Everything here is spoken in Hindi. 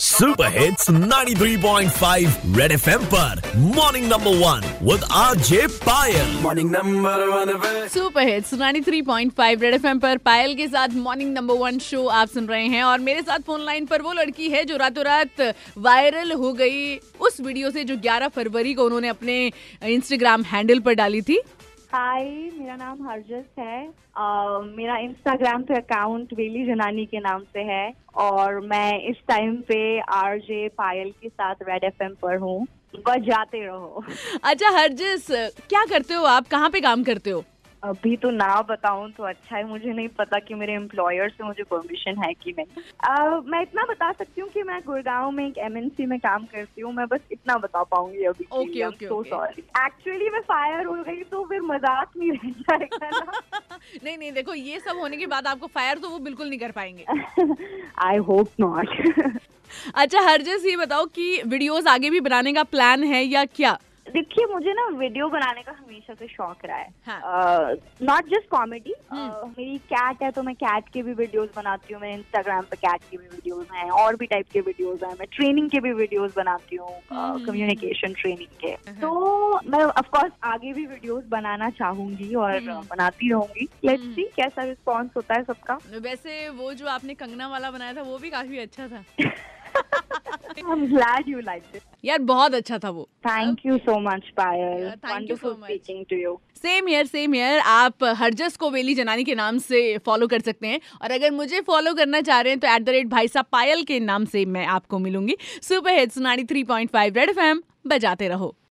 सुपर हिट्स 93.5 रेड एफएम पर morning number one with RJ Payal morning number one super hits 93.5 red FM पर पायल के साथ मॉर्निंग नंबर वन शो आप सुन रहे हैं और मेरे साथ फ़ोन लाइन पर वो लड़की है जो रातों रात वायरल हो गई। उस वीडियो से जो 11 फरवरी को उन्होंने अपने इंस्टाग्राम हैंडल पर डाली थी। हाय मेरा नाम हरजस है। uh, मेरा इंस्टाग्राम पे अकाउंट वेली जनानी के नाम से है और मैं इस टाइम पे आरजे पायल के साथ रेड एफएम पर हूँ। बस जाते रहो। अच्छा हर्जस क्या करते हो आप? कहाँ पे काम करते हो? अभी तो ना बताऊँ तो अच्छा है। मुझे नहीं पता कि मेरे एम्प्लॉयर से मुझे परमिशन है कि नहीं। uh, मैं इतना बता सकती हूँ कि मैं गुड़गांव में एक एमएनसी में काम करती हूँ। मैं बस इतना बता पाऊँगी अभी okay. सॉरी एक्चुअली मैं फायर हो गई तो फिर मज़ाक नहीं रह जाएगा ना। नहीं नहीं देखो ये सब होने के बाद आपको फायर तो वो बिल्कुल नहीं कर पाएँगे। आई होप नॉट अच्छा हरजिस ये बताओ कि वीडियोस आगे भी बनाने का प्लान है या क्या? देखिए मुझे ना वीडियो बनाने का हमेशा से शौक रहा हाँ। Not just comedy hmm. मेरी कैट है तो मैं कैट के भी वीडियोस बनाती हूँ मेरे इंस्टाग्राम पे कैट के भी वीडियोस हैं और भी टाइप के वीडियोस हैं मैं ट्रेनिंग के भी वीडियोस बनाती हूँ हम्म। कम्युनिकेशन ट्रेनिंग के हाँ। तो मैं ऑफकोर्स आगे भी वीडियोस बनाना चाहूँगी और हम्म। बनाती रहूँगी लेट्स हम्म। सी कैसा रिस्पॉन्स होता है सबका वैसे वो जो आपने कंगना वाला बनाया था वो भी काफ़ी अच्छा था आई glad you liked it. यार बहुत अच्छा था वो। Thank you so much Payal thank you for so wonderful speaking to you same year same year आप हरजस को वेली जनानी के नाम से फॉलो कर सकते हैं। और अगर मुझे फॉलो करना चाह रहे हैं तो एट द रेट भाई साहब पायल के नाम से मैं आपको मिलूँगी। सुपर हिट्स 93.5 रेड एफएम बजाते रहो।